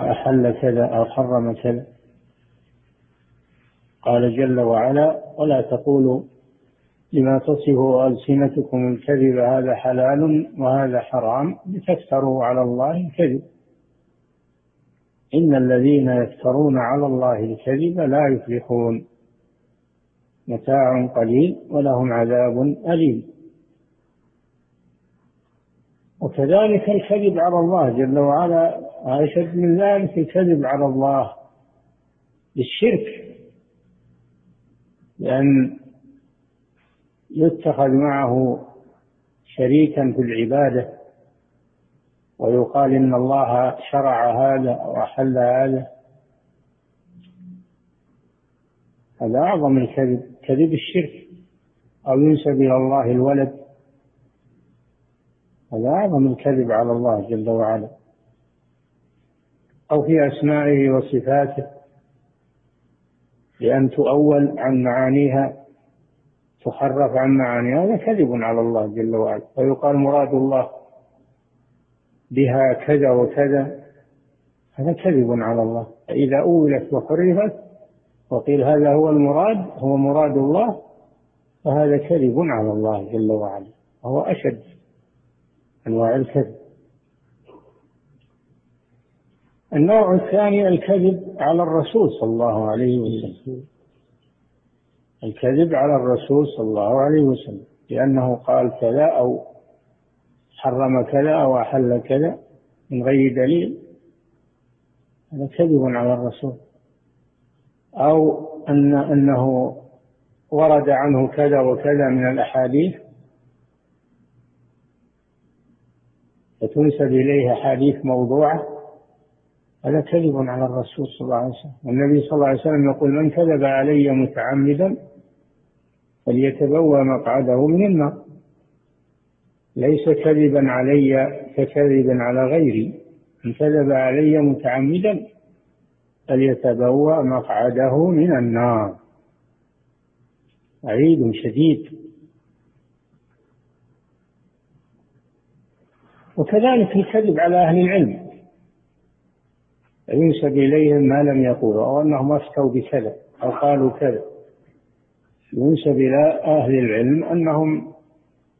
أحل كذا أو حرم كذا. قال جل وعلا ولا تقولوا لما تصف ألسنتكم الكذب هذا حلال وهذا حرام لتفتروا على الله الكذب. إن الذين يفترون على الله الكذب لا يفلحون. متاع قليل ولهم عذاب أليم. وكذلك الكذب على الله جل وعلا. أشد من ذلك الكذب على الله بالشرك لأن يتخذ معه شريكا في العبادة ويقال إن الله شرع هذا أو أحل هذا. هذا أعظم الكذب كذب الشرك أو ينسب إلى الله الولد. هذا أعظم الكذب على الله جل وعلا. أو في أسمائه وصفاته. لأن تؤول عن معانيها تحرف عن معانيها هذا كذب على الله جل وعلا. ويقال مراد الله بها كذا وكذا. هذا كذب على الله. فإذا أولت وحرفت وقيل هذا هو المراد هو مراد الله فهذا كذب على الله جل وعلا. وهو أشد أنواع الكذب. النوع الثاني الكذب على الرسول صلى الله عليه وسلم. الكذب على الرسول صلى الله عليه وسلم. لأنه قال كذا أو حرم كذا أو أحل كذا من غير دليل. هذا كذب على الرسول. أو أن أنه ورد عنه كذا وكذا من الأحاديث فتنسب إليه أحاديث موضوعة هذا كذب على الرسول صلى الله عليه وسلم. والنبي صلى الله عليه وسلم يقول من كذب علي متعمدا فليتبوى مقعده من النار. ليس كذبا علي ككذب على غيري. من كذب علي متعمدا فليتبوى مقعده من النار. وعيد شديد. وكذلك الكذب على أهل العلم. ينسب إليهم ما لم يقولوا أو أنهم أفتوا بكذا أو قالوا كذا. ينسب إلى أهل العلم أنهم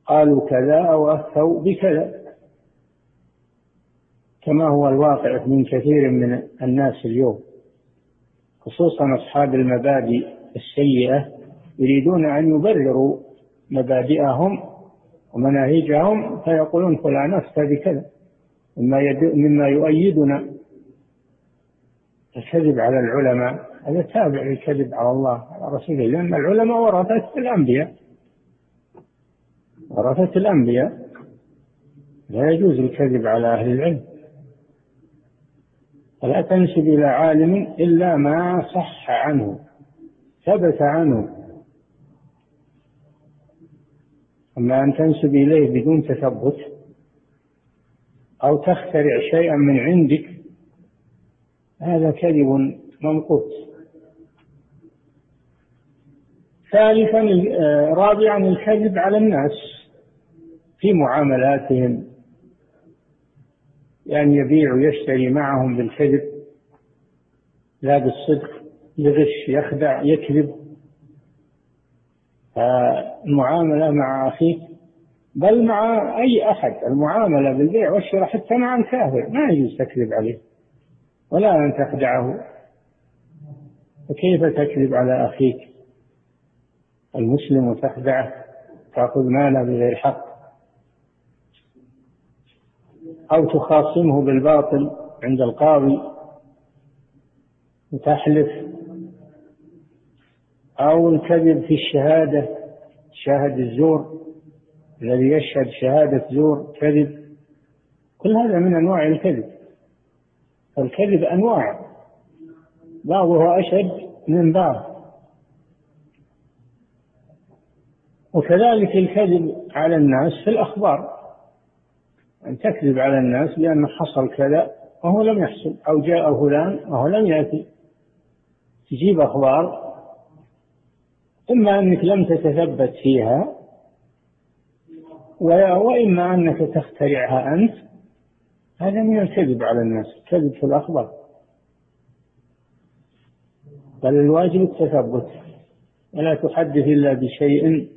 قالوا كذا أو أفتوا بكذا. كما هو الواقع من كثير من الناس اليوم خصوصا أصحاب المبادئ السيئة يريدون أن يبرروا مبادئهم ومناهجهم فيقولون فلان أفتى بكذا. مما يؤيدنا الكذب على العلماء. هذا تابع للكذب على الله على رسوله. لأن العلماء ورثة الأنبياء. ورثة الأنبياء. لا يجوز الكذب على أهل العلم. فلا تنسب إلى عالم إلا ما صح عنه ثبت عنه. أما أن تنسب إليه بدون تثبت أو تخترع شيئا من عندك هذا كذب منقوص. ثالثا رابعا الكذب على الناس في معاملاتهم. يعني يبيع ويشتري معهم بالكذب لا بالصدق يغش يخدع يكذب. المعاملة مع أخيك بل مع أي أحد. المعاملة بالبيع والشراء حتى مع الكافر ما يجوز تكذب عليه ولا أن تخدعه. فكيف تكذب على أخيك؟ المسلم وتخدعه تأخذ ماله بغير حق أو تخاصمه بالباطل عند القاضي وتحلف أو الكذب في الشهادة شاهد الزور الذي يشهد شهادة زور كذب. كل هذا من أنواع الكذب. الكذب أنواع. بعضها أشد من بعض. وكذلك الكذب على الناس في الأخبار. أن تكذب على الناس بأن حصل كذا وهو لم يحصل أو جاء فلان وهو لم يأتي. تجيب أخبار إما أنك لم تتثبت فيها وإما أنك تخترعها أنت هذا من الكذب على الناس الكذب في الأخبار. بل الواجب التثبت ولا تحدث إلا بشيء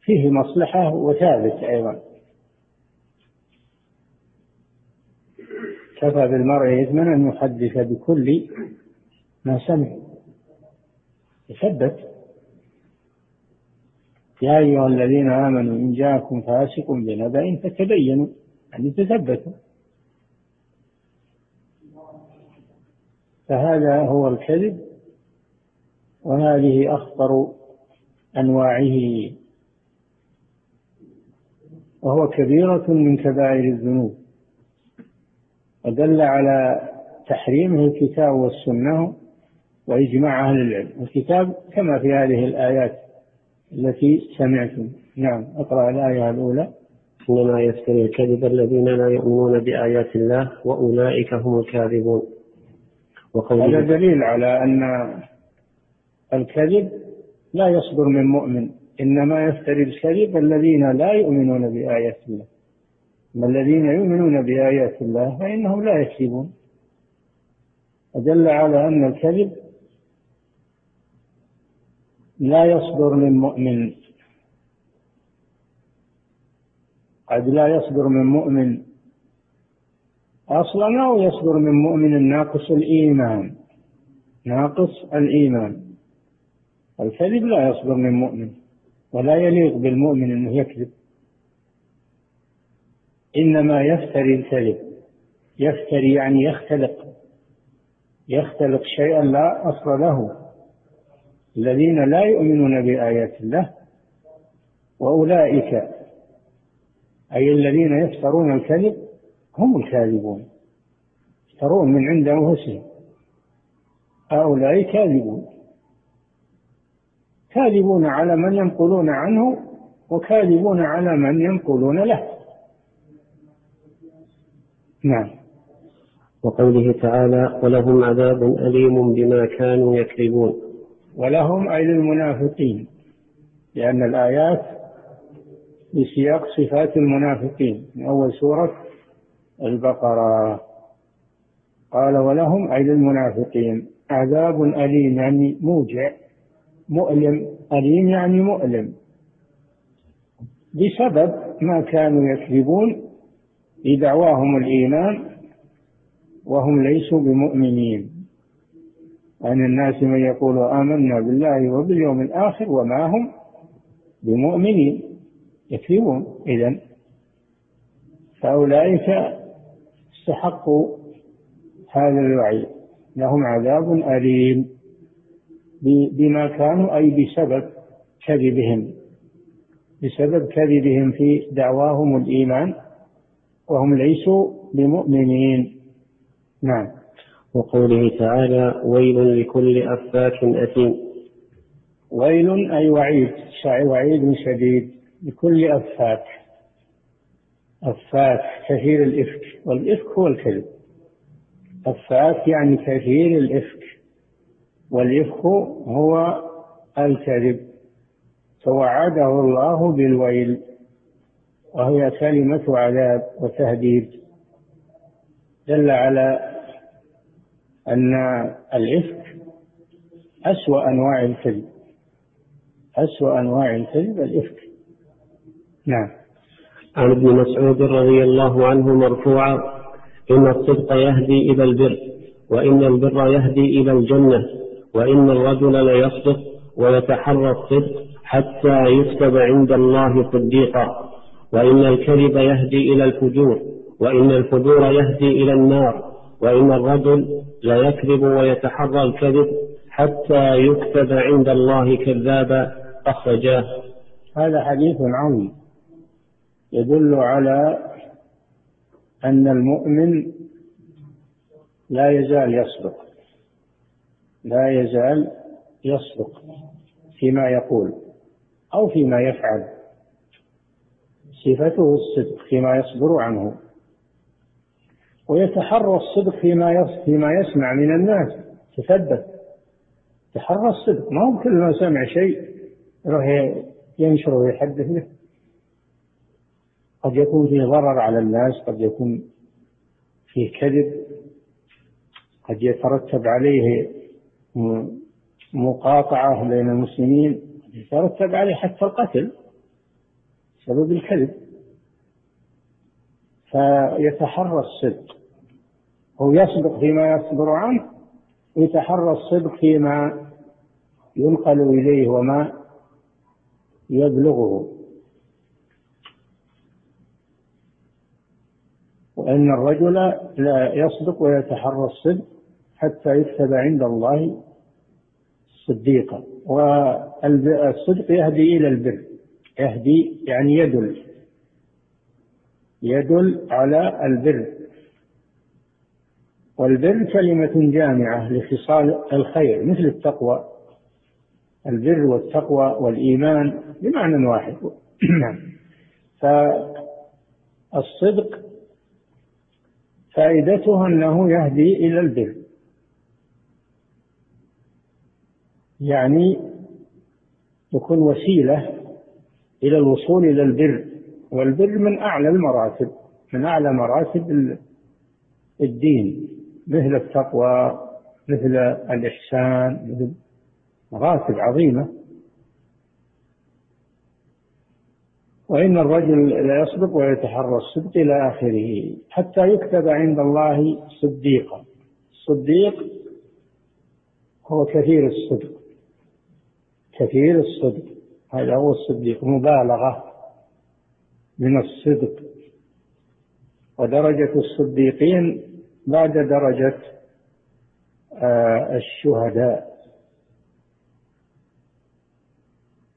فيه مصلحة وثابت أيضا. كفى بالمرء إثما أن يحدث بكل ما سمع. يثبت يا أيها الذين آمنوا إن جاءكم فاسق بنبأ فتبينوا يعني تثبتوا. فهذا هو الكذب وهذه أخطر أنواعه. وهو كبيرة من كبائر الذنوب. ودل على تحريمه الكتاب والسنة وإجماع أهل العلم. الكتاب كما في هذه الآيات التي سمعتم. نعم أقرأ الآية الأولى. إنما يفتري الكذب الذين لا يؤمنون بآيات الله وأولئك هم الكاذبون. هذا دليل على أن الكذب لا يصدر من مؤمن. إنما يفتري الكذب الذين لا يؤمنون بآيات الله. أما الذين يؤمنون بآيات الله فإنهم لا يكذبون. ودل على أن الكذب لا يصدر من مؤمن. قد لا يصدر من مؤمن. أصلا أو يصدر من مؤمن ناقص الإيمان. ناقص الإيمان. الكذب لا يصدر من مؤمن. ولا يليق بالمؤمن أنه يكذب. إنما يفتري الكذب. يفتري يعني يختلق. يختلق شيئا لا أصل له. الذين لا يؤمنون بآيات الله وأولئك أي الذين يفترون الكذب هم الكاذبون. يفترون من عند أنفسهم. هؤلاء كاذبون. كاذبون على من ينقلون عنه وكاذبون على من ينقلون له. نعم. وقوله تعالى ولهم عذاب أليم بما كانوا يكذبون. ولهم أي للمنافقين لأن الآيات بسياق صفات المنافقين. من أول سورة البقرة. قال ولهم أي للمنافقين عذاب أليم يعني موجع. مؤلم. أليم يعني مؤلم. بسبب ما كانوا يكذبون بدعواهم الإيمان وهم ليسوا بمؤمنين. عن الناس من يقول آمنا بالله وباليوم الآخر وما هم بمؤمنين. يكذبون. إذا فأولئك استحقوا هذا الوعيد لهم عذاب أليم بما كانوا أي بسبب كذبهم. بسبب كذبهم في دعواهم الإيمان وهم ليسوا بمؤمنين. نعم. وقوله تعالى ويل لكل أفاك أثيم. ويل أي وعيد وعيد شديد لكل أفاك. أفاك كثير الإفك. والإفك هو الكذب. أفاك يعني كثير الإفك. والإفك هو الكذب. فوعده الله بالويل وهي كلمة عذاب وتهديد. دل على أن الإفك أسوأ أنواع الكذب. أسوأ أنواع الكذب الإفك. نعم. عن ابن مسعود رضي الله عنه مرفوعا إن الصدق يهدي إلى البر وإن البر يهدي إلى الجنة وإن الرجل ليصدق ويتحرى الصدق حتى يكتب عند الله صديقا. وإن الكذب يهدي إلى الفجور وإن الفجور يهدي إلى النار وإن الرجل ليكذب ويتحرى الكذب حتى يكتب عند الله كذابا أخرجاه. هذا حديث عظيم. يدل على أن المؤمن لا يزال يصدق. لا يزال يصدق فيما يقول أو فيما يفعل. صفته الصدق فيما يصدر عنه. ويتحرى الصدق فيما فيما يسمع من الناس. تثبت. تحرى الصدق. ما هو كل ما سمع شيء يروح ينشر ويحدث به. قد يكون فيه ضرر على الناس قد يكون فيه كذب قد يترتب عليه مقاطعة بين المسلمين يترتب عليه حتى القتل بسبب الكذب. فيتحرى الصدق. هو يصدق فيما يصدر عنه ويتحرى الصدق فيما ينقل إليه وما يبلغه. وأن الرجل لا يصدق ويتحرى الصدق حتى يكتب عند الله صديقا. والصدق يهدي إلى البر يهدي يعني يدل يدل على البر. والبر كلمة جامعة لخصال الخير مثل التقوى. البر والتقوى والإيمان بمعنى واحد. فالصدق فائدته أنه يهدي إلى البر. يعني يكون وسيلة إلى الوصول إلى البر. والبر من أعلى المراتب من أعلى مراتب الدين. مثل التقوى مثل الإحسان مثل مراتب عظيمة. وإن الرجل لا يصدق ويتحرى الصدق إلى آخره حتى يكتب عند الله صديقا. الصديق هو كثير الصدق. كثير الصدق. هذا هو الصديق مبالغة من الصدق. ودرجة الصديقين بعد درجة آه، الشهداء؟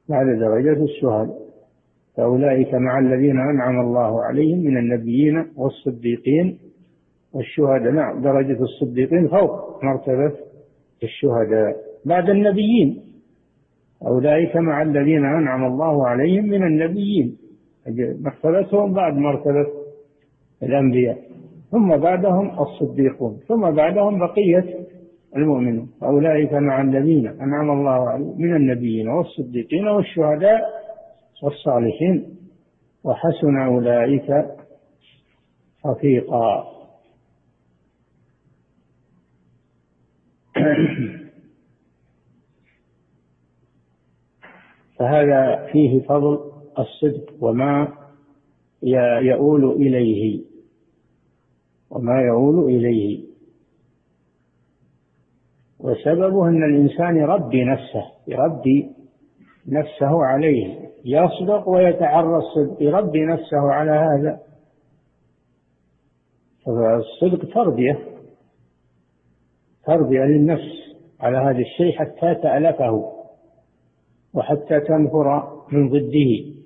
بعد درجة الشهداء؟ فأولئك مع الذين أنعم الله عليهم من النبيين والصديقين والشهداء. نعم درجة الصديقين فوق مرتبة الشهداء. بعد النبيين. أولئك مع الذين أنعم الله عليهم من النبيين. مرتبتهم بعد مرتبة الأنبياء. ثم بعدهم الصديقون ثم بعدهم بقية المؤمنون. أولئك مع الذين أنعم الله عليهم من النبيين والصديقين والشهداء والصالحين وحسن أولئك رفيقا. فهذا فيه فضل الصدق وما يؤول إليه. وما يؤول إليه. وسببه أن الإنسان يربي نفسه يربي نفسه عليه يصدق ويتعرى الصدق يربي نفسه على هذا. فالصدق تربية تربية للنفس على هذا الشيء حتى تألفه وحتى تنفر من ضده.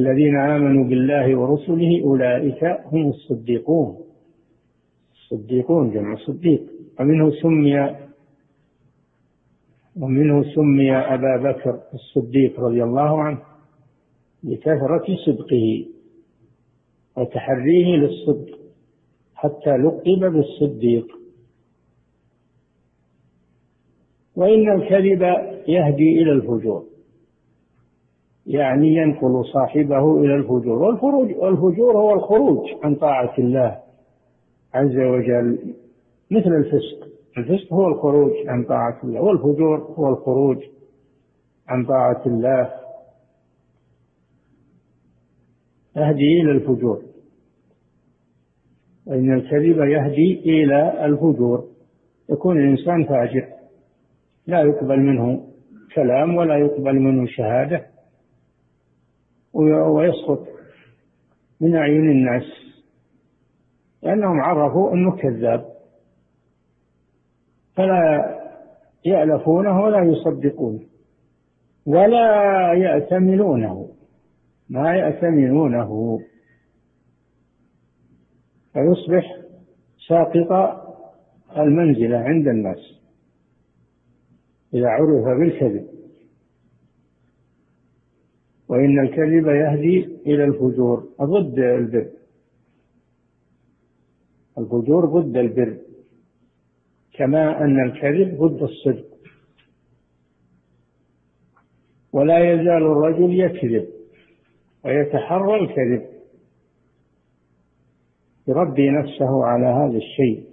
الذين آمنوا بالله ورسله أولئك هم الصديقون. الصديقون جمع صديق ومنه سمي ومنه سمي أبا بكر الصديق رضي الله عنه لكثرة صدقه وتحريه للصدق حتى لقب بالصديق. وإن الكذب يهدي إلى الفجور. يعني ينقل صاحبه إلى الفجور. والفروج والفجور هو الخروج عن طاعة الله عز وجل مثل الفسق. الفسق هو الخروج عن طاعة الله والفجور هو الخروج عن طاعة الله. يهدي إلى الفجور. وإن الكذب يهدي إلى الفجور. يكون الإنسان فاجر. لا يقبل منه كلام ولا يقبل منه شهادة. ويسقط من أعين الناس لأنهم عرفوا أنه كذاب فلا يألفونه ولا يصدقونه ولا يأتمنونه ما يأتمنونه. فيصبح ساقط المنزلة عند الناس إذا عرف بالكذب. وإن الكذب يهدي إلى الفجور. ضد البر. الفجور ضد البر. كما أن الكذب ضد الصدق. ولا يزال الرجل يكذب ويتحرى الكذب. يربي نفسه على هذا الشيء.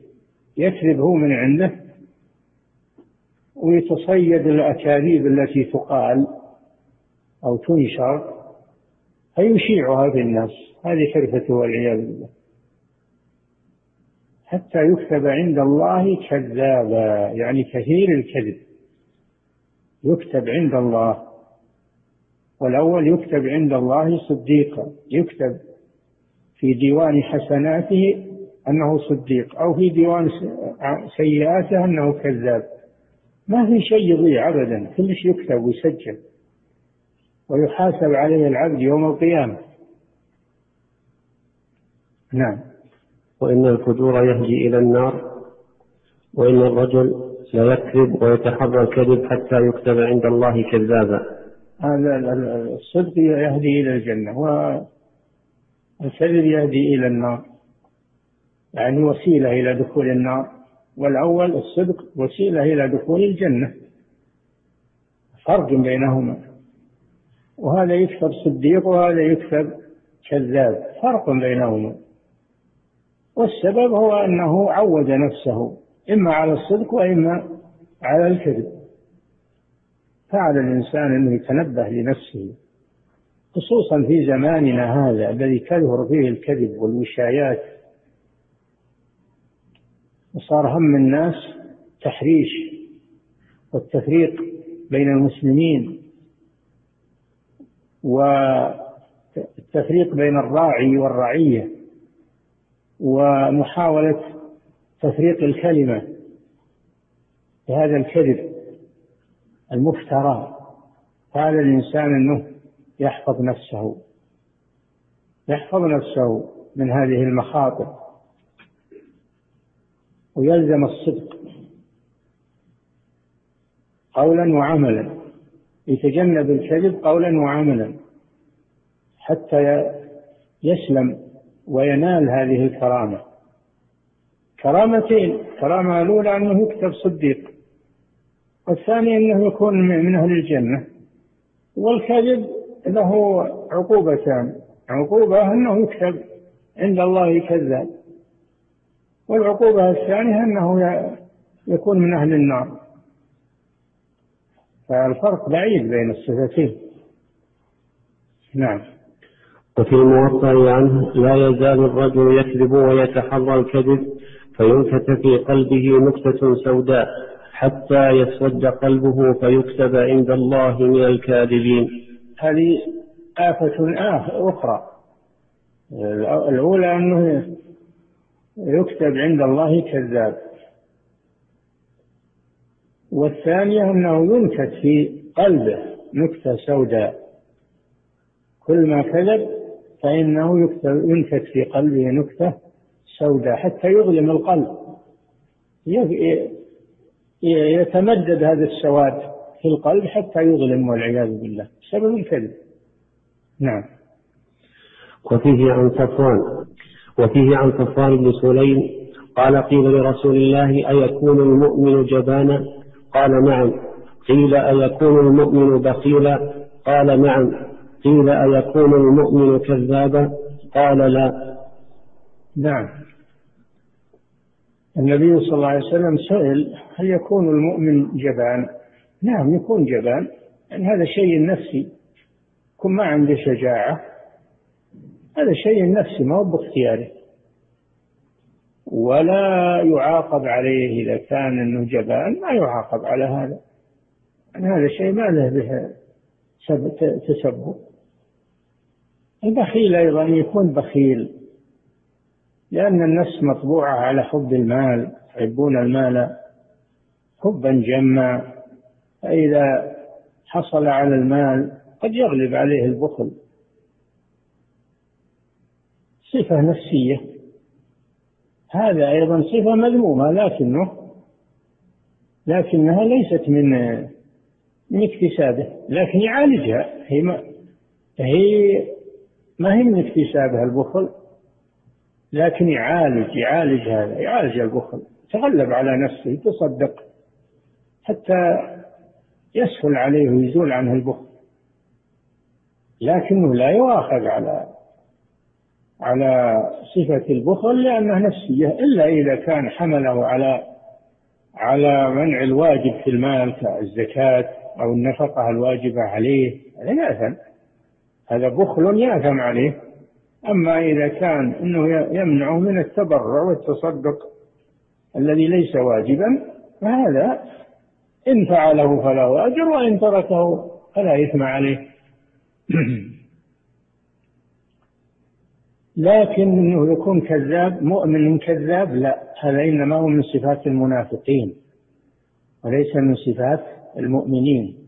يكذب هو من عنده ويتصيد الأكاذيب التي تقال. أو تنشر فيشيعها في الناس. هذه حرفته والعياذ بالله. حتى يكتب عند الله كذابا يعني كثير الكذب. يكتب عند الله. والأول يكتب عند الله صديقا. يكتب في ديوان حسناته أنه صديق أو في ديوان سيئاته أنه كذاب. ما في شيء يضيع أبدا. كل شيء يكتب ويسجل. ويحاسب عليه العبد يوم القيامة. نعم. وإن الفجور يهدي إلى النار وإن الرجل لا يكذب ويتحرى الكذب حتى يكتب عند الله كذابا. هذا الصدق يهدي إلى الجنة والكذب يهدي إلى النار. يعني وسيلة إلى دخول النار. والأول الصدق وسيلة إلى دخول الجنة. فرق بينهما. وهذا يكتب صديق وهذا يكتب كذاب. فرق بينهما والسبب هو أنه عود نفسه إما على الصدق وإما على الكذب. فعلى الإنسان أنه يتنبه لنفسه خصوصا في زماننا هذا الذي كثر فيه الكذب والوشايات. وصار هم الناس تحريش والتفريق بين المسلمين. والتفريق بين الراعي والرعية ومحاولة تفريق الكلمة بهذا الكذب المفترى. فعلى الإنسان إنه يحفظ نفسه يحفظ نفسه من هذه المخاطر ويلزم الصدق قولا وعملا يتجنب الكذب قولا وعملا. حتى يسلم وينال هذه الكرامة. كرامتين كرامة الأولى أنه يكتب صديق والثانية أنه يكون من أهل الجنة والكذب له عقوبتان عقوبة أنه يكتب عند الله كذاب والعقوبة الثانية أنه يكون من أهل النار. فالفرق بعيد بين الصفتين. نعم. وفي الموطأ عنه لا يزال الرجل يكذب ويتحرى الكذب فينكت في قلبه نكتة سوداء حتى يسود قلبه فيكتب عند الله من الكاذبين. هذه آفة أخرى. الأولى أنه يكتب عند الله كذاب. والثانية أنه ينكت في قلبه نكتة سوداء. كل ما كذب فإنه ينكت في قلبه نكتة سوداء حتى يظلم القلب. يتمدد هذا السواد في القلب حتى يظلم والعياذ بالله. بسبب الكذب نعم. وفيه عن صفوان وفيه عن صفوان بن سليم قال قيل لرسول الله أيكون المؤمن جبانا؟ قال نعم. قيل أيكون المؤمن بخيلا؟ قال نعم. قيل أيكون المؤمن كذابا؟ قال لا. نعم. النبي صلى الله عليه وسلم سئل هل يكون المؤمن جبان؟ نعم يكون جبان. يعني هذا شيء نفسي. يكون ما عنده شجاعة هذا شيء نفسي ما هو باختياره ولا يعاقب عليه إذا كان أنه جبان ما يعاقب على هذا. يعني هذا شيء ما له به تسبب. البخيل أيضا يكون بخيل لأن النفس مطبوعة على حب المال يحبون المال حبا جما فإذا حصل على المال قد يغلب عليه البخل. صفة نفسية. هذا أيضا صفة مذمومة لكنه لكنها ليست من من اكتسابه لكن يعالجها. هي ما هي ما هي من اكتسابها البخل؟ لكن يعالج يعالج هذا يعالج البخل. تغلب على نفسه يتصدق حتى يسهل عليه ويزول عنه البخل. لكنه لا يؤاخذ على على صفة البخل لأنها نفسية. إلا إذا كان حمله على على منع الواجب في المال كالزكاة أو النفقة الواجبة عليه هذا يأثم. هذا بخل يأثم عليه. أما إذا كان أنه يمنعه من التبرع والتصدق الذي ليس واجبا فهذا إن فعله فله أجر وإن تركه فلا إثم عليه. لكن إنه يكون كذاب مؤمن كذاب لا هذا إنما هو من صفات المنافقين وليس من صفات المؤمنين.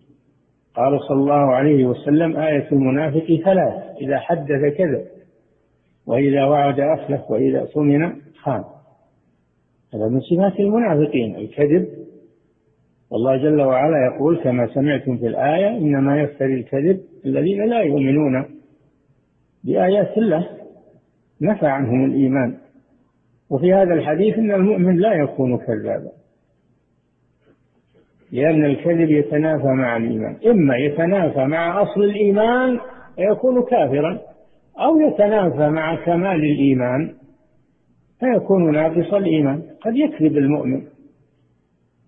قال صلى الله عليه وسلم آية المنافق ثلاث إذا حدث كذب وإذا وعد أخلف وإذا اؤتمن خان. هذا من صفات المنافقين الكذب. والله جل وعلا يقول كما سمعتم في الآية إنما يفتري الكذب الذين لا يؤمنون بآيات الله نفى عنهم الإيمان. وفي هذا الحديث أن المؤمن لا يكون كذابا. لأن الكذب يتنافى مع الإيمان. إما يتنافى مع أصل الإيمان فيكون كافرا أو يتنافى مع كمال الإيمان فيكون ناقص الإيمان. قد يكذب المؤمن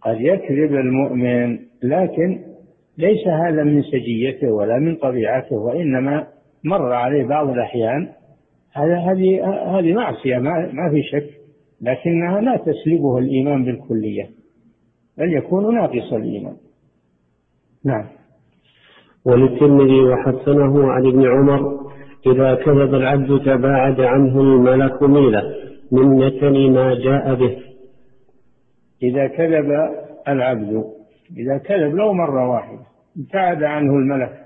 قد يكذب المؤمن لكن ليس هذا من سجيته ولا من طبيعته وإنما مر عليه بعض الأحيان. هذا هذه هذه معصية ما, ما في شك لكنها لا تسلبه الإيمان بالكلية. بل يكون ناقص الإيمان نعم. وللترمذي وحسنه عن ابن عمر إذا كذب العبد تباعد عنه الملك ميلة من نتن ما جاء به. إذا كذب العبد إذا كذب لو مرة واحدة ابتعد عنه الملك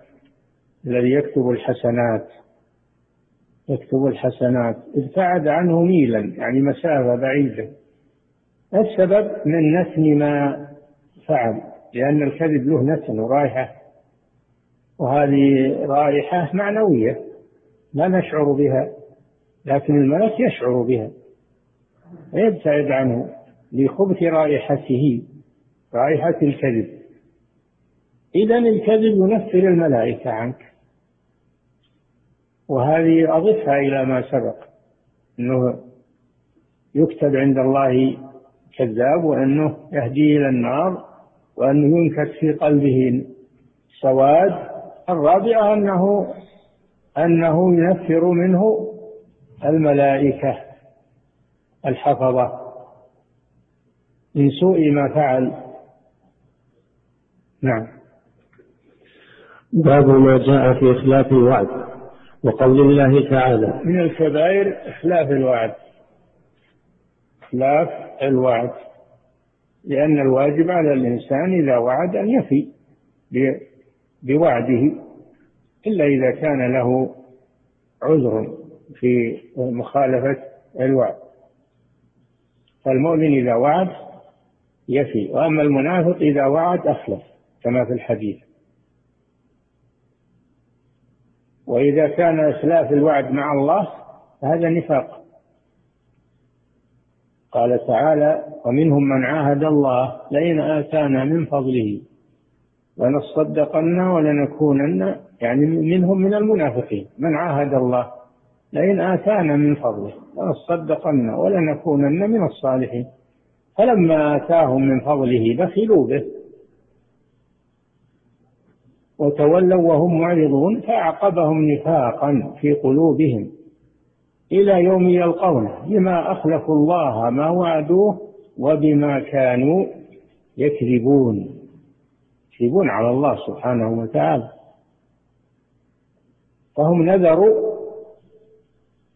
الذي يكتب الحسنات يكتب الحسنات ابتعد عنه ميلا يعني مسافة بعيدة. السبب من نتن ما فعل لأن الكذب له نتن ورائحة وهذه رائحة معنوية لا نشعر بها لكن الملك يشعر بها. فيبتعد عنه لخبث رائحته رائحة الكذب. إذا الكذب ينفر الملائكة عنك. وهذه أضفها إلى ما سبق أنه يكتب عند الله كذاب وأنه يهدي إلى النار وأنه ينكت في قلبه سواد الرابعة أنه أنه ينفر منه الملائكة الحفظة. من سوء ما فعل. نعم. باب ما جاء في إخلاف الوعد وقول الله تعالى من الكبائر إخلاف الوعد. إخلاف الوعد لأن الواجب على الإنسان إذا وعد أن يفي بوعده إلا إذا كان له عذر في مخالفة الوعد. فالمؤمن إذا وعد يفي وأما المنافق إذا وعد أخلف كما في الحديث. وإذا كان إخلاف الوعد مع الله فهذا نفاق. قال تعالى ومنهم من عاهد الله لئن آتانا من فضله لنصدقن ولنكونن يعني منهم من المنافقين. من عاهد الله لئن آتانا من فضله لنصدقن ولنكونن من الصالحين. فلما آتاهم من فضله بخلوا به وتولوا وهم معرضون فأعقبهم نفاقا في قلوبهم. إلى يوم يلقونه بما أخلفوا الله ما وعدوه وبما كانوا يكذبون. يكذبون على الله سبحانه وتعالى. فهم نذروا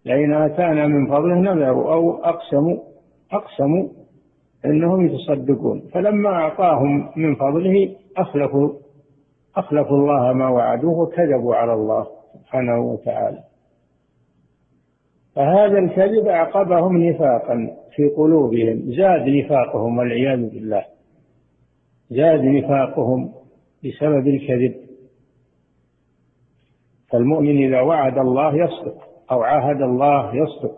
لئن آتانا من فضله نذروا أو أقسموا أقسموا أنهم يتصدقون. فلما أعطاهم من فضله أخلفوا أخلفوا الله ما وعدوه وكذبوا على الله سبحانه وتعالى. فهذا الكذب أعقبهم نفاقا في قلوبهم. زاد نفاقهم والعياذ بالله. زاد نفاقهم بسبب الكذب. فالمؤمن إذا وعد الله يصدق أو عاهد الله يصدق.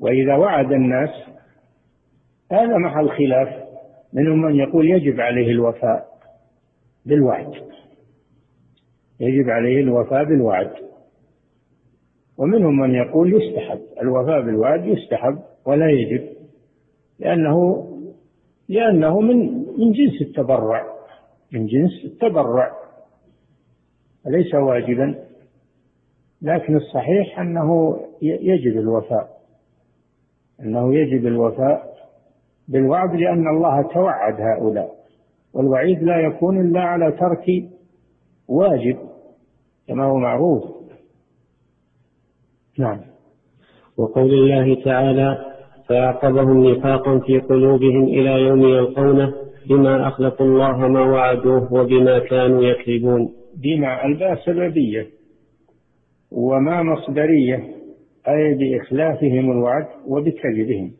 وإذا وعد الناس هذا محل خلاف. منهم من يقول يجب عليه الوفاء بالوعد. يجب عليه الوفاء بالوعد. ومنهم من يقول يستحب الوفاء بالوعد يستحب ولا يجب لأنه لأنه من من جنس التبرع من جنس التبرع ليس واجبا لكن الصحيح أنه يجب الوفاء أنه يجب الوفاء بالوعد لأن الله توعد هؤلاء والوعيد لا يكون إلا على ترك واجب كما هو معروف. نعم. وقول الله تعالى فأعقبهم نفاقا في قلوبهم إلى يوم يلقونه بما أخلفوا الله ما وعدوه وبما كانوا يكذبون. بما الباء سببية وما مصدرية أي بإخلافهم الوعد وبكذبهم.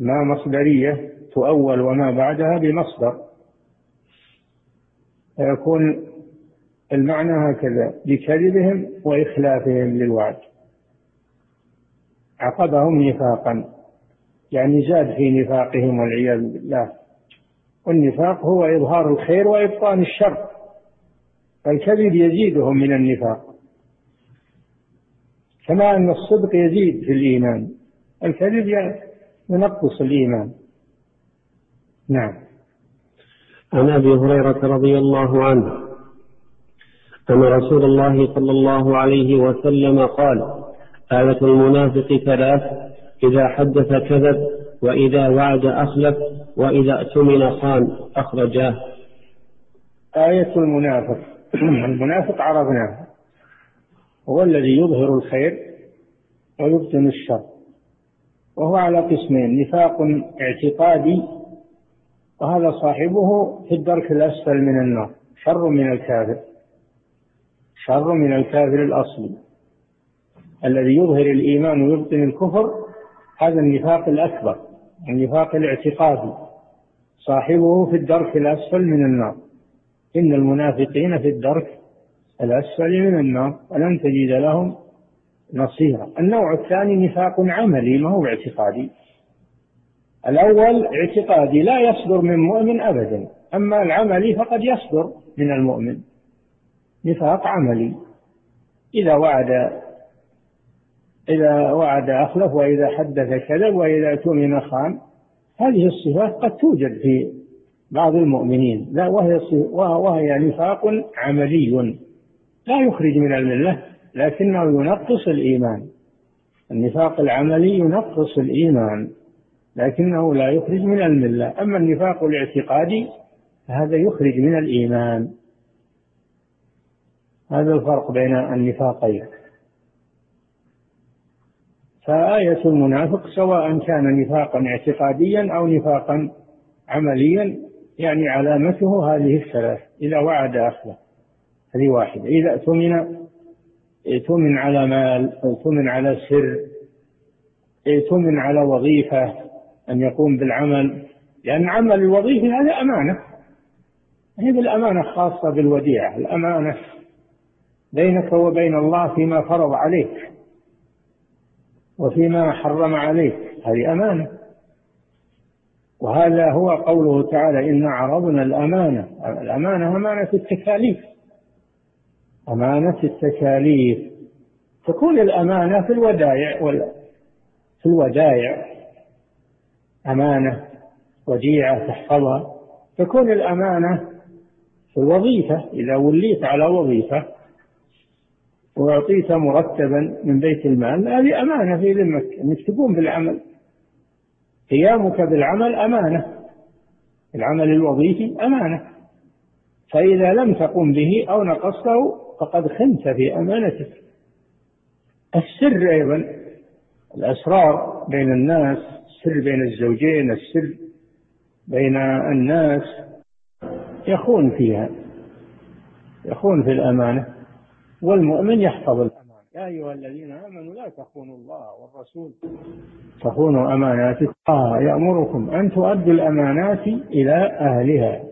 ما مصدرية تؤول وما بعدها بمصدر. فيكون المعنى هكذا بكذبهم وإخلافهم للوعد. عقبهم نفاقا. يعني زاد في نفاقهم والعياذ بالله. والنفاق هو إظهار الخير وإبطان الشر. فالكذب يزيدهم من النفاق. كما أن الصدق يزيد في الإيمان. الكذب ينقص الإيمان. نعم. عن أبي هريرة رضي الله عنه أن رسول الله صلى الله عليه وسلم قال آية المنافق ثلاث إذا حدث كذب وإذا وعد أخلف وإذا اؤتمن خان أخرجاه. آية المنافق. المنافق عرفناه. هو الذي يظهر الخير ويبطن الشر. وهو على قسمين نفاق اعتقادي وهذا صاحبه في الدرك الأسفل من النار. شر من الكافر. شر من الكافر الأصلي. الذي يظهر الإيمان ويبطن الكفر هذا النفاق الأكبر النفاق الاعتقادي. صاحبه في الدرك الأسفل من النار. إن المنافقين في الدرك الأسفل من النار. ولن تجد لهم نصيرا. النوع الثاني نفاق عملي ما هو اعتقادي؟ الأول اعتقادي لا يصدر من مؤمن أبدا. أما العملي فقد يصدر من المؤمن. نفاق عملي. إذا وعد إذا وعد أخلف وإذا حدث كذب وإذا اؤتمن خان. هذه الصفات قد توجد في بعض المؤمنين. لا وهي وهي نفاق عملي. لا يخرج من الملة لكنه ينقص الإيمان. النفاق العملي ينقص الإيمان لكنه لا يخرج من الملة. أما النفاق الاعتقادي فهذا يخرج من الإيمان. هذا الفرق بين النفاقين. فآية المنافق سواء كان نفاقا اعتقاديا أو نفاقا عمليا يعني علامته هذه الثلاث إذا وعد أخلف هذه واحدة. إذا اؤتمن اؤتمن على مال اؤتمن على سر اؤتمن على وظيفة أن يقوم بالعمل. لأن عمل الوظيفة هذا أمانة. هي بالأمانة خاصة بالوديعة. الأمانة بينك وبين الله فيما فرض عليك. وفيما حرم عليك. هذه أمانة. وهذا هو قوله تعالى إنا عرضنا الأمانة. الأمانة أمانة التكاليف. أمانة التكاليف. تكون الأمانة في الودائع في الودائع. أمانة وديعة تحفظها. تكون الأمانة في الوظيفة. إذا وليت على وظيفة وأعطيت مرتبا من بيت المال. هذه أمانة في ذمك أنك تقوم بالعمل. قيامك بالعمل أمانة. العمل الوظيفي أمانة. فإذا لم تقم به أو نقصته فقد خنت في أمانتك. السر أيضا الأسرار بين الناس السر بين الزوجين السر بين الناس يخون فيها. يخون في الأمانة. والمؤمن يحفظ الأمانة يا أيها الذين آمنوا لا تخونوا الله والرسول. تخونوا أماناتكم. الله يأمركم أن تؤدوا الأمانات إلى أهلها.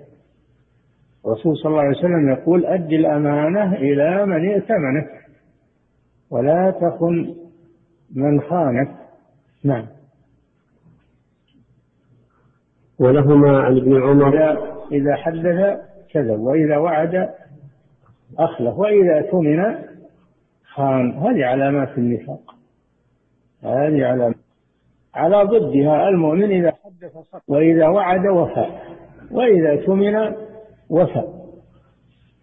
الرسول صلى الله عليه وسلم يقول أد الأمانة إلى من ائتمنك ولا تخن من خانك. نعم. ولهما عن ابن عمر. إذا حدث كذب وإذا وعد أخلف وإذا اؤتمن خان. هذه علامات النفاق. هذه علامات. على ضدها المؤمن إذا حدث صدق وإذا وعد وفى وإذا تمن وفى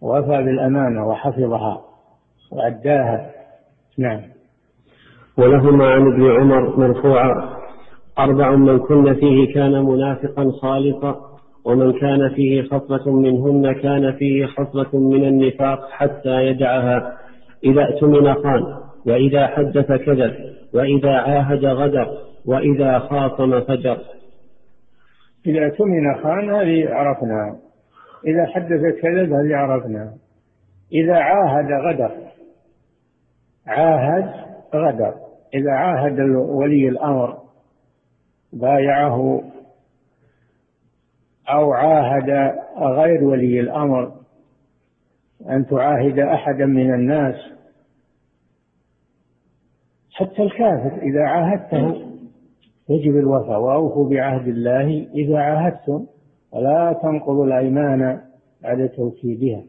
وفى بالأمانة وحفظها وأداها. نعم. ولهما عن ابن عمر مرفوعا أربع من كن فيه كان منافقا خالصا ومن كان فيه خصلة منهن كان فيه خصلة من النفاق حتى يدعها. إذا اؤتمن خان وإذا حدث كذب وإذا عاهد غدر وإذا خاصم فجر. إذا اؤتمن خان هذه عرفناها إذا حدث كذب هذه عرفناها إذا عاهد غدر عاهد غدر. إذا عاهد ولي الأمر بايعه أو عاهد غير ولي الأمر أن تعاهد أحدا من الناس. حتى الكافر إذا عاهدته يجب الوفاء. وأوفوا بعهد الله إذا عاهدتم ولا تنقضوا الأيمان بعد توكيدها.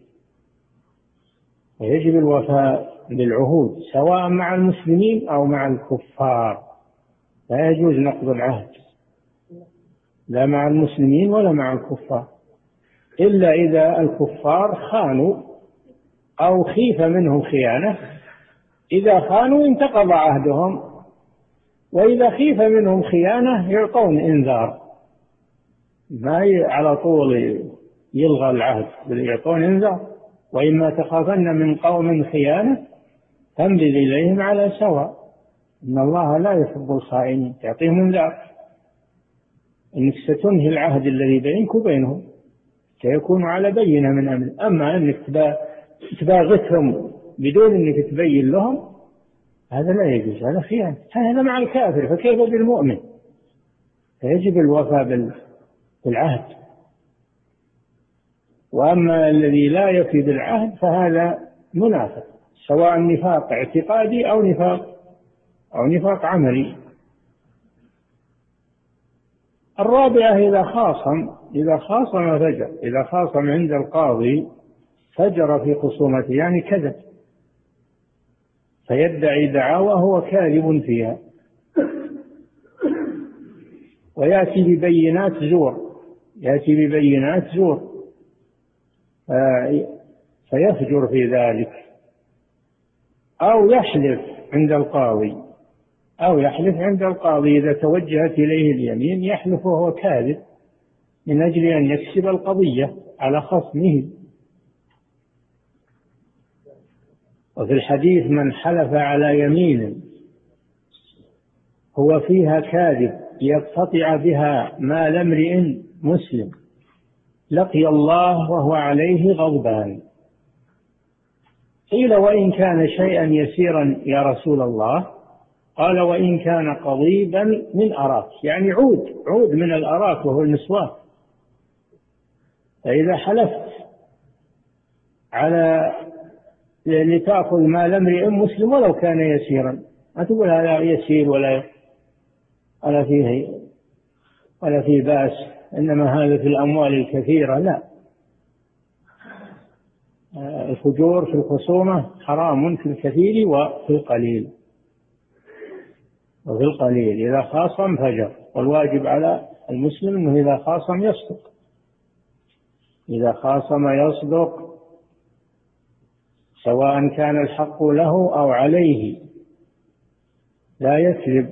ويجب الوفاء بالعهود سواء مع المسلمين أو مع الكفار. لا يجوز نقض العهد. لا مع المسلمين ولا مع الكفار. إلا إذا الكفار خانوا أو خيف منهم خيانة إذا خانوا انتقض عهدهم وإذا خيف منهم خيانة يعطون إنذار. ما على طول يلغى العهد بل يعطون إنذار. وإما تخافن من قوم خيانة فانبذ إليهم على سواء. إن الله لا يحب الخائنين تعطيهم إنذار. أنك ستنهي العهد الذي بينك وبينهم. سيكون على بينة من أمر. أما أنك تباغتهم بدون أنك تبين لهم هذا لا يجوز. هذا خيانة. هذا مع الكافر. فكيف بالمؤمن؟ فيجب الوفاء بالعهد. وأما الذي لا يفي بالعهد فهذا منافق سواء نفاق اعتقادي أو نفاق أو نفاق عملي. الرابعة إذا خاصم إذا خاصم فجر إذا خاصم عند القاضي فجر في خصومته يعني كذب. فيدعي دعاوى هو كاذب فيها. ويأتي ببينات زور يأتي ببينات زور. فيفجر في ذلك. أو يحلف عند القاضي. أو يحلف عند القاضي إذا توجهت إليه اليمين يحلف وهو كاذب من أجل أن يكسب القضية على خصمه. وفي الحديث من حلف على يمين هو فيها كاذب يقتطع بها مال امرئ مسلم لقي الله وهو عليه غضبان. قيل وإن كان شيئا يسيرا يا رسول الله قال وإن كان قضيبا من أراك. يعني عود عود من الأراك وهو المسواك. فإذا حلفت على لتأخذ مال امرئ مسلم ولو كان يسيرا. ما تقول هذا يسير ولا ولا فيه ولا فيه بأس. إنما هذا في الأموال الكثيرة. لا. الفجور في الخصومة حرام في الكثير وفي القليل. وفي القليل. إذا خاصم فجر. والواجب على المسلم أنه إذا خاصم يصدق. إذا خاصم يصدق سواء كان الحق له أو عليه لا يكذب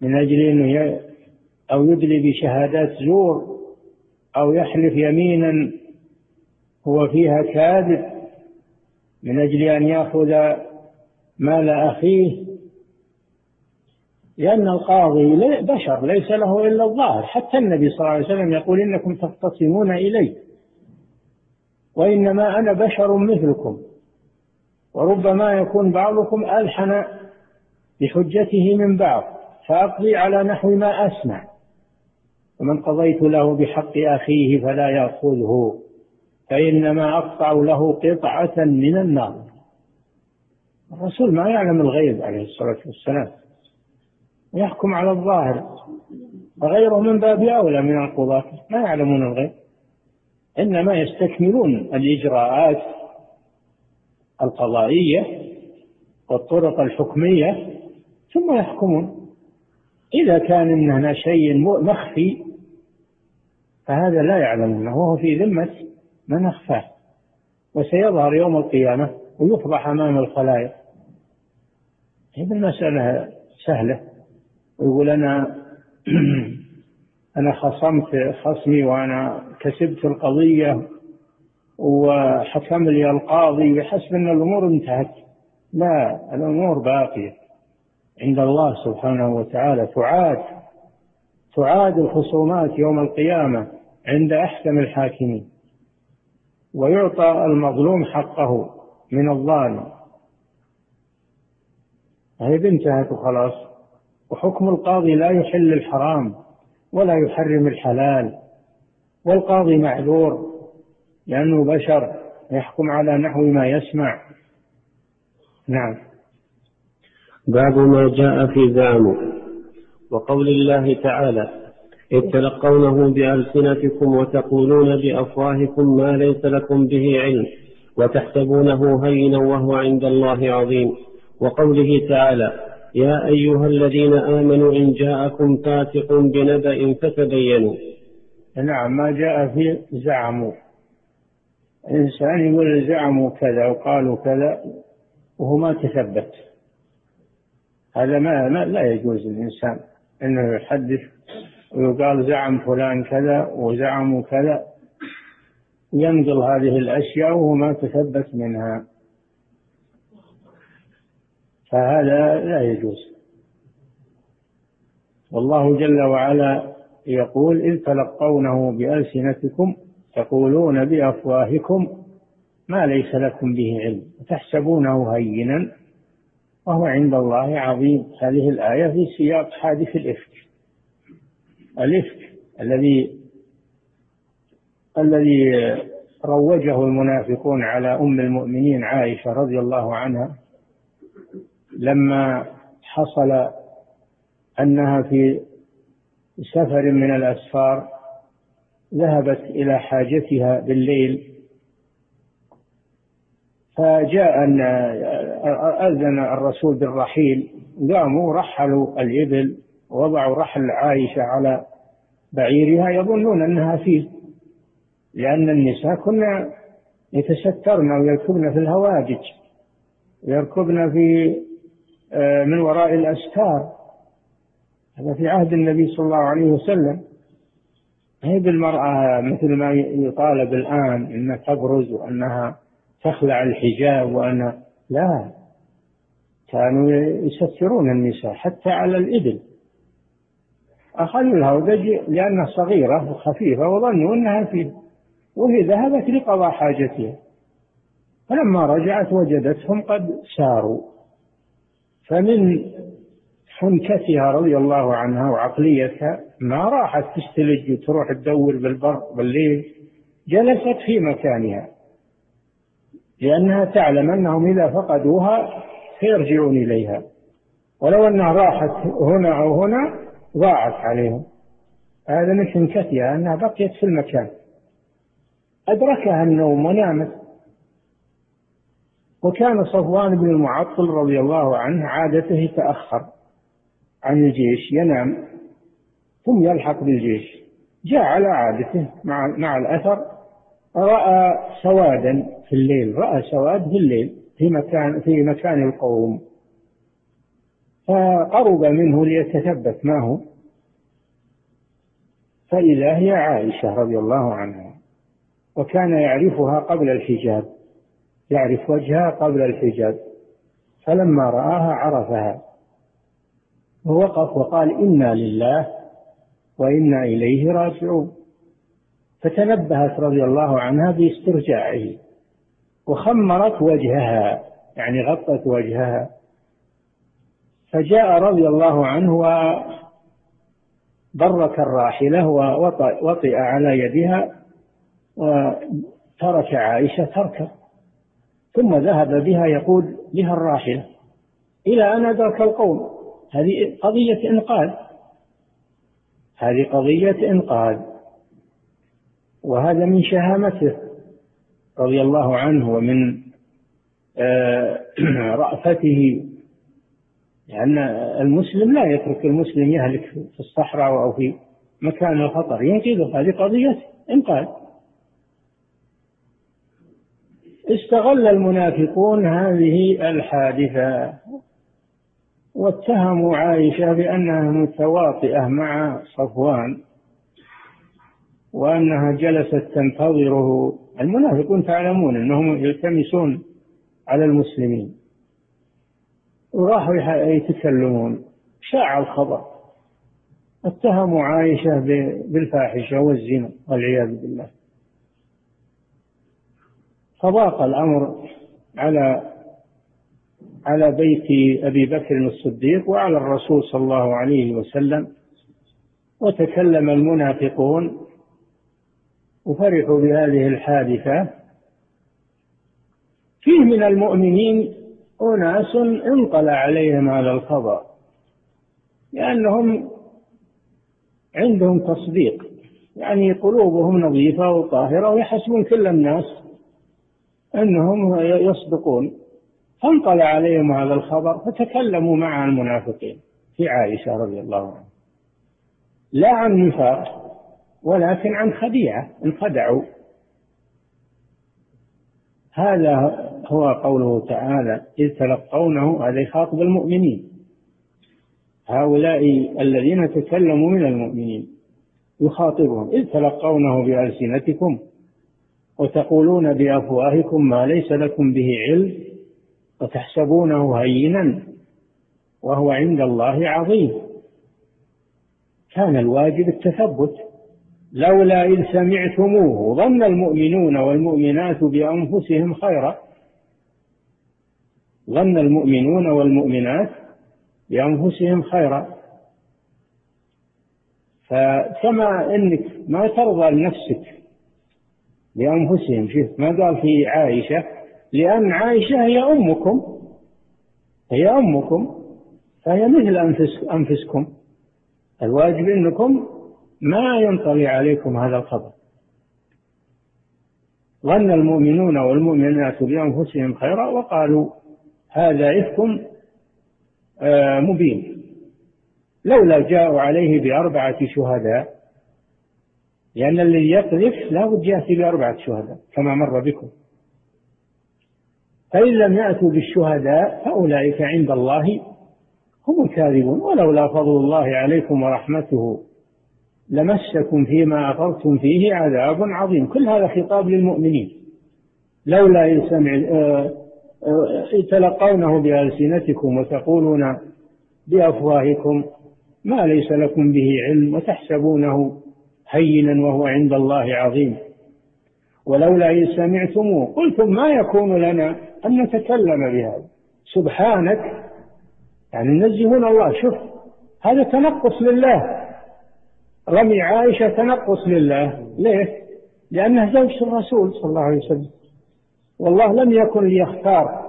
من أجل أنه أو يدلي بشهادات زور أو يحلف يمينا هو فيها كاذب من أجل أن يأخذ مال أخيه. لأن القاضي بشر ليس له إلا الظاهر. حتى النبي صلى الله عليه وسلم يقول إنكم تختصمون إلي وإنما أنا بشر مثلكم. وربما يكون بعضكم ألحن بحجته من بعض فأقضي على نحو ما أسمع. ومن قضيت له بحق أخيه فلا يأخذه فإنما أقطع له قطعة من النار. الرسول ما يعلم الغيب عليه الصلاة والسلام. يحكم على الظاهر. وغيره من باب أولى من القضاة. ما يعلمون الغيب. إنما يستكملون الإجراءات القضائية والطرق الحكمية ثم يحكمون. إذا كان إننا شيء مخفي فهذا لا يعلمونه. وهو في ذمة من أخفاه. وسيظهر يوم القيامة ويفضح أمام الخلائق. هذه المسألة سهلة. ويقول أنا أنا خصمت خصمي وأنا كسبت القضية وحكم لي القاضي بحسب أن الأمور انتهت. لا الأمور باقية. عند الله سبحانه وتعالى تعاد تعاد الخصومات يوم القيامة عند أحكم الحاكمين. ويعطى المظلوم حقه من الظالم. هذه انتهت وخلاص. وحكم القاضي لا يحل الحرام ولا يحرم الحلال والقاضي معذور لأنه بشر يحكم على نحو ما يسمع. نعم. باب ما جاء في زعم وقول الله تعالى إذ تلقونه بألسنتكم وتقولون بأفواهكم ما ليس لكم به علم وتحسبونه هينا وهو عند الله عظيم. وقوله تعالى يا أيها الذين آمنوا إن جاءكم فاسق بنبأ فتبينوا. نعم ما جاء في زعموا إنسان يقول زعموا كذا وقالوا كذا وهو ما تثبت. هذا ما, ما لا يجوز للإنسان أنه يحدث ويقال زعم فلان كذا وزعموا كذا. ينقل هذه الأشياء وهو ما تثبت منها. فهذا لا يجوز. والله جل وعلا يقول إذ تلقونه بألسنتكم تقولون بأفواهكم ما ليس لكم به علم تحسبونه هينا وهو عند الله عظيم. هذه الآية في سياق حادث الإفك. الإفك الذي الذي روجه المنافقون على أم المؤمنين عائشة رضي الله عنها لما حصل أنها في سفر من الأسفار ذهبت إلى حاجتها بالليل فجاء أن أذن الرسول بالرحيل قاموا رحلوا الإبل وضعوا رحل عائشة على بعيرها يظنون أنها فيه لأن النساء كنا يتسترن ويركبن في الهواجج يركبن في من وراء الأستار هذا في عهد النبي صلى الله عليه وسلم. هي بالمرأة مثل ما يطالب الآن أنها تبرز وأنها تخلع الحجاب وأن لا. كانوا يسترون النساء حتى على الإبل. أخذوا الهودج لأنها صغيرة وخفيفة وظنوا أنها فيه وهي ذهبت لقضاء حاجتها. فلما رجعت وجدتهم قد ساروا. فمن حنكتها رضي الله عنها وعقليتها ما راحت تستلج وتروح تدور بالبر بالليل جلست في مكانها لأنها تعلم أنهم إذا فقدوها سيرجعون إليها. ولو أنها راحت هنا أو هنا ضاعت عليهم. هذا من حنكتها أنها بقيت في المكان. أدركها النوم ونامت. وكان صفوان بن المعطل رضي الله عنه عادته يتأخر عن الجيش ينام ثم يلحق بالجيش. جاء على عادته مع مع الأثر رأى سوادا في الليل رأى سواد في الليل في مكان في مكان القوم. فقرب منه ليتثبت ما هو فإذا هي عائشة رضي الله عنها وكان يعرفها قبل الحجاب. يعرف وجهها قبل الحجاب فلما رآها عرفها. ووقف وقال إنا لله وإنا إليه راجعون. فتنبهت رضي الله عنها باسترجاعه وخمرت وجهها يعني غطت وجهها. فجاء رضي الله عنه وبرك الراحلة ووطئ على يدها وترك عائشة تركب ثم ذهب بها يقود بها الراحلة إلى أن أدرك القوم. هذه قضية إنقاذ. هذه قضية إنقاذ. وهذا من شهامته رضي الله عنه ومن آه، رأفته. لأن المسلم لا يترك المسلم يهلك في الصحراء أو في مكان الخطر. ينقذه هذه قضية إنقاذ. استغل المنافقون هذه الحادثة واتهموا عائشة بأنها متواطئة مع صفوان وأنها جلست تنتظره. المنافقون تعلمون أنهم يلتمسون على المسلمين. وراحوا يتكلمون. شاع الخبر. اتهموا عائشة بالفاحشة والزنا والعياذ بالله. فضاق الأمر على على بيت أبي بكر الصديق وعلى الرسول صلى الله عليه وسلم. وتكلم المنافقون وفرحوا بهذه الحادثة. فيه من المؤمنين أناس انقل عليهم هذا الخبر لأنهم عندهم تصديق يعني قلوبهم نظيفة وطاهرة ويحسبون كل الناس أنهم يصدقون. فانقل عليهم هذا الخبر فتكلموا مع المنافقين في عائشة رضي الله عنها. لا عن نفاق ولكن عن خديعة انخدعوا. هذا هو قوله تعالى إذ تلقونه هذا يخاطب المؤمنين. هؤلاء الذين تكلموا من المؤمنين يخاطبهم إذ تلقونه بألسنتكم؟ وتقولون بأفواهكم ما ليس لكم به علم وتحسبونه هينا وهو عند الله عظيم. كان الواجب التثبت. لولا إذ سمعتموه ظن المؤمنون والمؤمنات بأنفسهم خيرا. ظن المؤمنون والمؤمنات بأنفسهم خيرا. فكما أنك ما ترضى لنفسك لأنفسهم. شوف ما قال في عائشة لأن عائشة هي أمكم. هي أمكم. فهي مثل أنفس أنفسكم. الواجب أنكم ما ينطلي عليكم هذا الخبر. ظن المؤمنون والمؤمنات بأنفسهم خيرا وقالوا هذا إفك آه، مبين. لولا جاءوا عليه بأربعة شهداء لأن الذي يقذف لا بد يأتي بأربعة شهداء كما مر بكم. فإن لم يأتوا بالشهداء فأولئك عند الله هم الكاذبون. ولولا فضل الله عليكم ورحمته لمسكم فيما أفضتم فيه عذاب عظيم. كل هذا خطاب للمؤمنين. لولا إن سمع آه، آه، تلقونه بألسنتكم وتقولون بأفواهكم ما ليس لكم به علم وتحسبونه هينا وهو عند الله عظيم. ولولا إن سمعتموه قلتم ما يكون لنا أن نتكلم بهذا. سبحانك يعني نزهون الله. شوف هذا تنقص لله. رمي عائشة تنقص لله. ليه؟ لأنها زوجة الرسول صلى الله عليه وسلم. والله لم يكن ليختار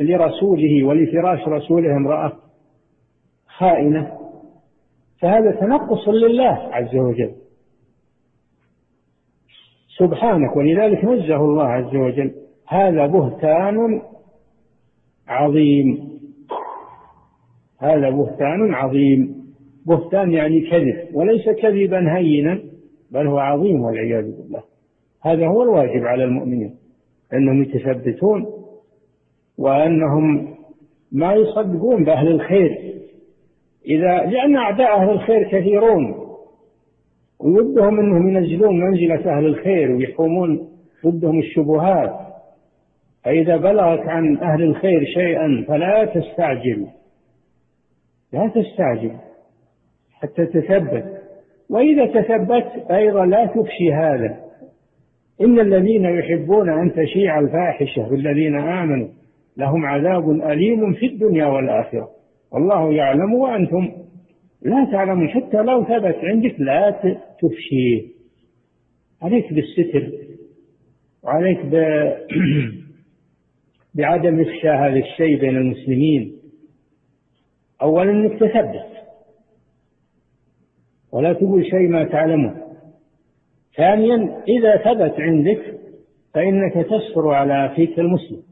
لرسوله ولفراش رسوله امرأة خائنة. فهذا تنقص لله عز وجل. سبحانك ولذلك نزه الله عز وجل هذا بهتان عظيم. هذا بهتان عظيم. بهتان يعني كذب وليس كذبا هينا بل هو عظيم والعياذ بالله. هذا هو الواجب على المؤمنين أنهم يتثبتون وأنهم ما يصدقون بأهل الخير. إذا لأن أعداء أهل الخير كثيرون. وودهم أنهم ينزلون منزلة أهل الخير ويحومون ضدهم الشبهات. فإذا بلغك عن أهل الخير شيئا فلا تستعجل. لا تستعجل حتى تثبت. وإذا تثبت أيضا لا تفشي هذا. إن الذين يحبون أن تشيع الفاحشة بالذين آمنوا لهم عذاب أليم في الدنيا والآخرة. والله يعلم وأنتم لا تعلمون حتى لو ثبت عندك لا تفشيه عليك بالستر. وعليك ب... بعدم إفشاء هذا الشيء بين المسلمين. أولا أنك تثبت. ولا تقول شيء ما تعلمه. ثانيا إذا ثبت عندك فإنك تستر على أخيك المسلم.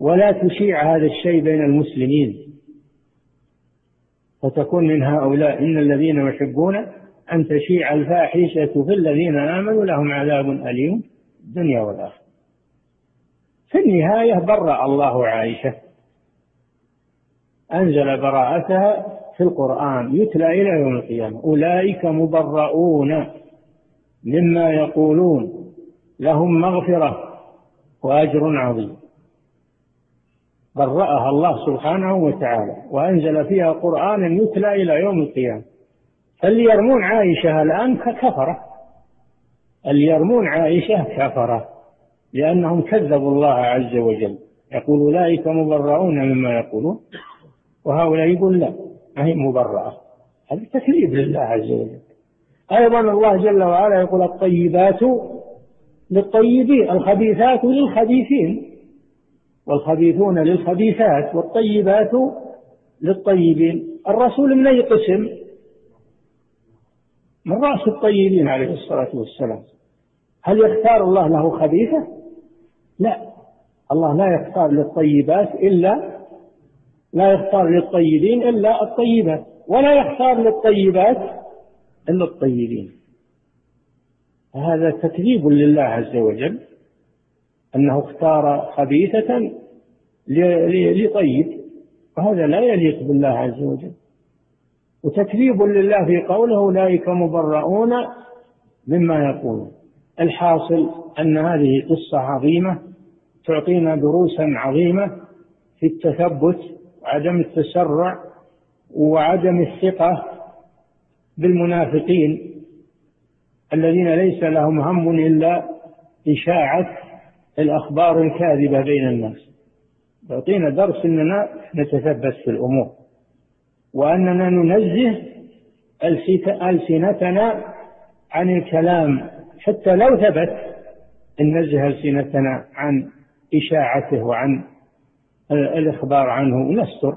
ولا تشيع هذا الشيء بين المسلمين. فتكون من هؤلاء إن الذين يحبون أن تشيع الفاحشة في الذين آمنوا لهم عذاب أليم الدنيا والآخرة. في النهاية برأ الله عائشة. أنزل براءتها في القرآن يتلى إلى يوم القيامة. أولئك مبرؤون مما يقولون لهم مغفرة وأجر عظيم. برأها الله سبحانه وتعالى وأنزل فيها قرآنا يتلى إلى يوم القيامة. فاللي يرمون عائشة الآن كفرة اللي يرمون عائشة كفرة لأنهم كذبوا الله عز وجل. يقول أولئك مبرؤون مما يقولون. وهؤلاء يقول لا ما هي مبرأة. هذا تكذيب لله عز وجل. أيضا الله جل وعلا يقول الطيبات للطيبين الخبيثات للخبيثين. والخبيثون للخبيثات والطيبات للطيبين. الرسول من أي قسم؟ من رأس الطيبين عليه الصلاة والسلام. هل يختار الله له خبيثة؟ لا. الله لا يختار للطيبات إلا لا يختار للطيبين إلا الطيبات. ولا يختار للطيبات إلا الطيبين. هذا تكذيب لله عز وجل. أنه اختار خبيثة لطيب وهذا لا يليق بالله عز وجل. وتكذيب لله في قوله أولئك مبرؤون مما يقولون. الحاصل أن هذه قصة عظيمة تعطينا دروسا عظيمة في التثبت وعدم التسرع وعدم الثقة بالمنافقين الذين ليس لهم هم إلا إشاعة الأخبار الكاذبة بين الناس. تعطينا درس أننا نتثبت في الأمور. وأننا ننزه ألسنتنا عن الكلام. حتى لو ثبت ننزه ألسنتنا عن إشاعته وعن الإخبار عنه ونستر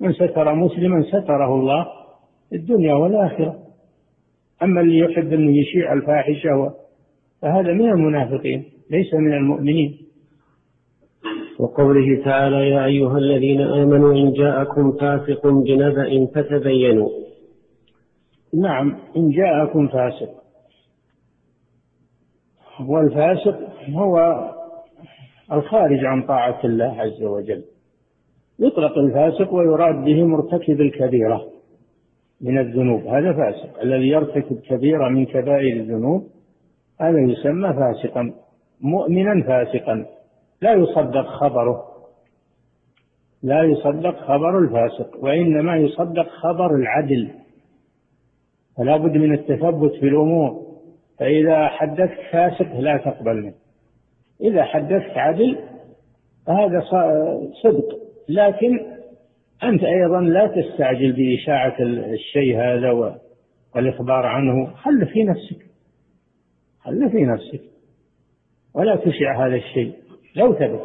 من ستر مسلما ستره الله الدنيا والآخرة. أما اللي يحب أن يشيع الفاحشة فهذا من المنافقين. ليس من المؤمنين. وقوله تعالى يا أيها الذين آمنوا إن جاءكم فاسق بنبأ فتبينوا. نعم إن جاءكم فاسق. والفاسق هو الخارج عن طاعة الله عز وجل. يطلق الفاسق ويراد به مرتكب الكبيرة من الذنوب هذا فاسق. الذي يرتكب كبيرة من كبائر الذنوب هذا يسمى فاسقا. مؤمنا فاسقا. لا يصدق خبره. لا يصدق خبر الفاسق وإنما يصدق خبر العدل. فلا بد من التثبت في الأمور. فإذا حدثت فاسق لا تقبل منه. إذا حدثت عدل فهذا صدق. لكن أنت أيضا لا تستعجل بإشاعة الشيء هذا والإخبار عنه. خل في نفسك. خل في نفسك. ولا تشع هذا الشيء. لو ثبت.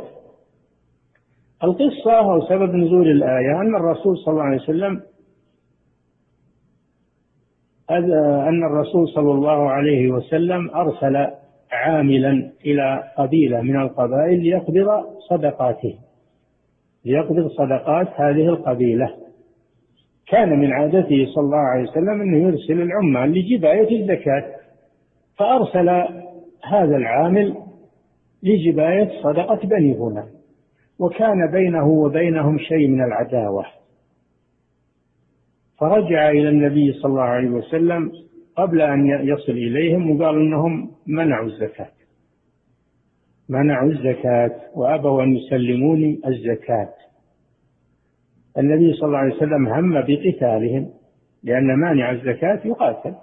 القصة أو سبب نزول الآية أن الرسول صلى الله عليه وسلم أن الرسول صلى الله عليه وسلم أرسل عاملا إلى قبيلة من القبائل ليقبض صدقاته. ليقبض صدقات هذه القبيلة. كان من عادته صلى الله عليه وسلم أنه يرسل العمال لجباية الزكاة. فأرسل هذا العامل لجباية صدقة بني فلان وكان بينه وبينهم شيء من العداوة. فرجع إلى النبي صلى الله عليه وسلم قبل أن يصل إليهم وقال إنهم منعوا الزكاة. منعوا الزكاة وأبوا أن يسلموني الزكاة. النبي صلى الله عليه وسلم هم بقتالهم لأن مانع الزكاة يقاتل.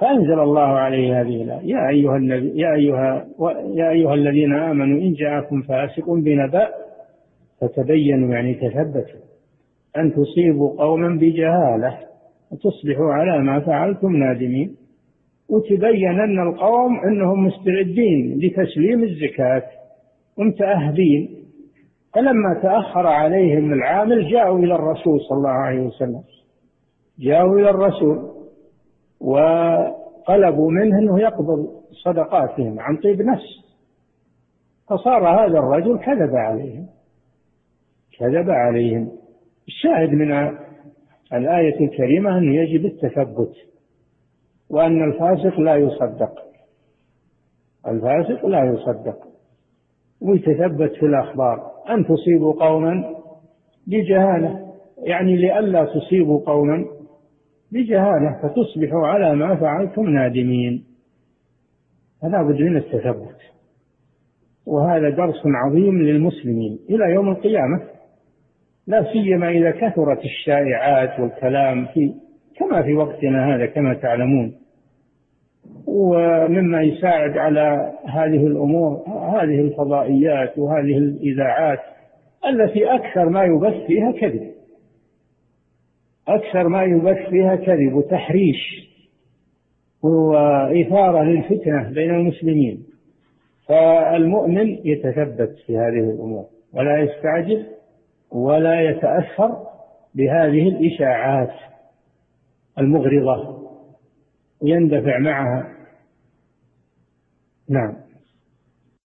فأنزل الله عليه هذه الآية. يا أيها النبي يا أيها يا أيها الذين آمنوا إن جاءكم فاسق بنبأ فتبينوا يعني تثبتوا. أن تصيبوا قوما بجهالة وتصبحوا على ما فعلتم نادمين. وتبين أن القوم أنهم مستعدين لتسليم الزكاة ومتأهبين. فلما تأخر عليهم العامل جاءوا إلى الرسول صلى الله عليه وسلم. جاءوا إلى الرسول. وطلبوا منه أنه يقبض صدقاتهم عن طيب نفس. فصار هذا الرجل كذب عليهم. كذب عليهم. الشاهد من الآية الكريمة أنه يجب التثبت وأن الفاسق لا يصدق. الفاسق لا يصدق. ويتثبت في الأخبار. أن تصيبوا قوما بجهالة. يعني لئلا تصيبوا قوما بجهالة فتصبحوا على ما فعلتم نادمين. فلا بد من التثبت. وهذا درس عظيم للمسلمين. إلى يوم القيامة لا سيما إذا كثرت الشائعات والكلام في كما في وقتنا هذا كما تعلمون. ومما يساعد على هذه الأمور هذه الفضائيات وهذه الإذاعات التي أكثر ما يبث فيها كذب. أكثر ما يبث فيها كذب وتحريش وإثارة للفتنة بين المسلمين. فالمؤمن يتثبت في هذه الأمور ولا يستعجل ولا يتأثر بهذه الإشاعات المغرضة يندفع معها. نعم.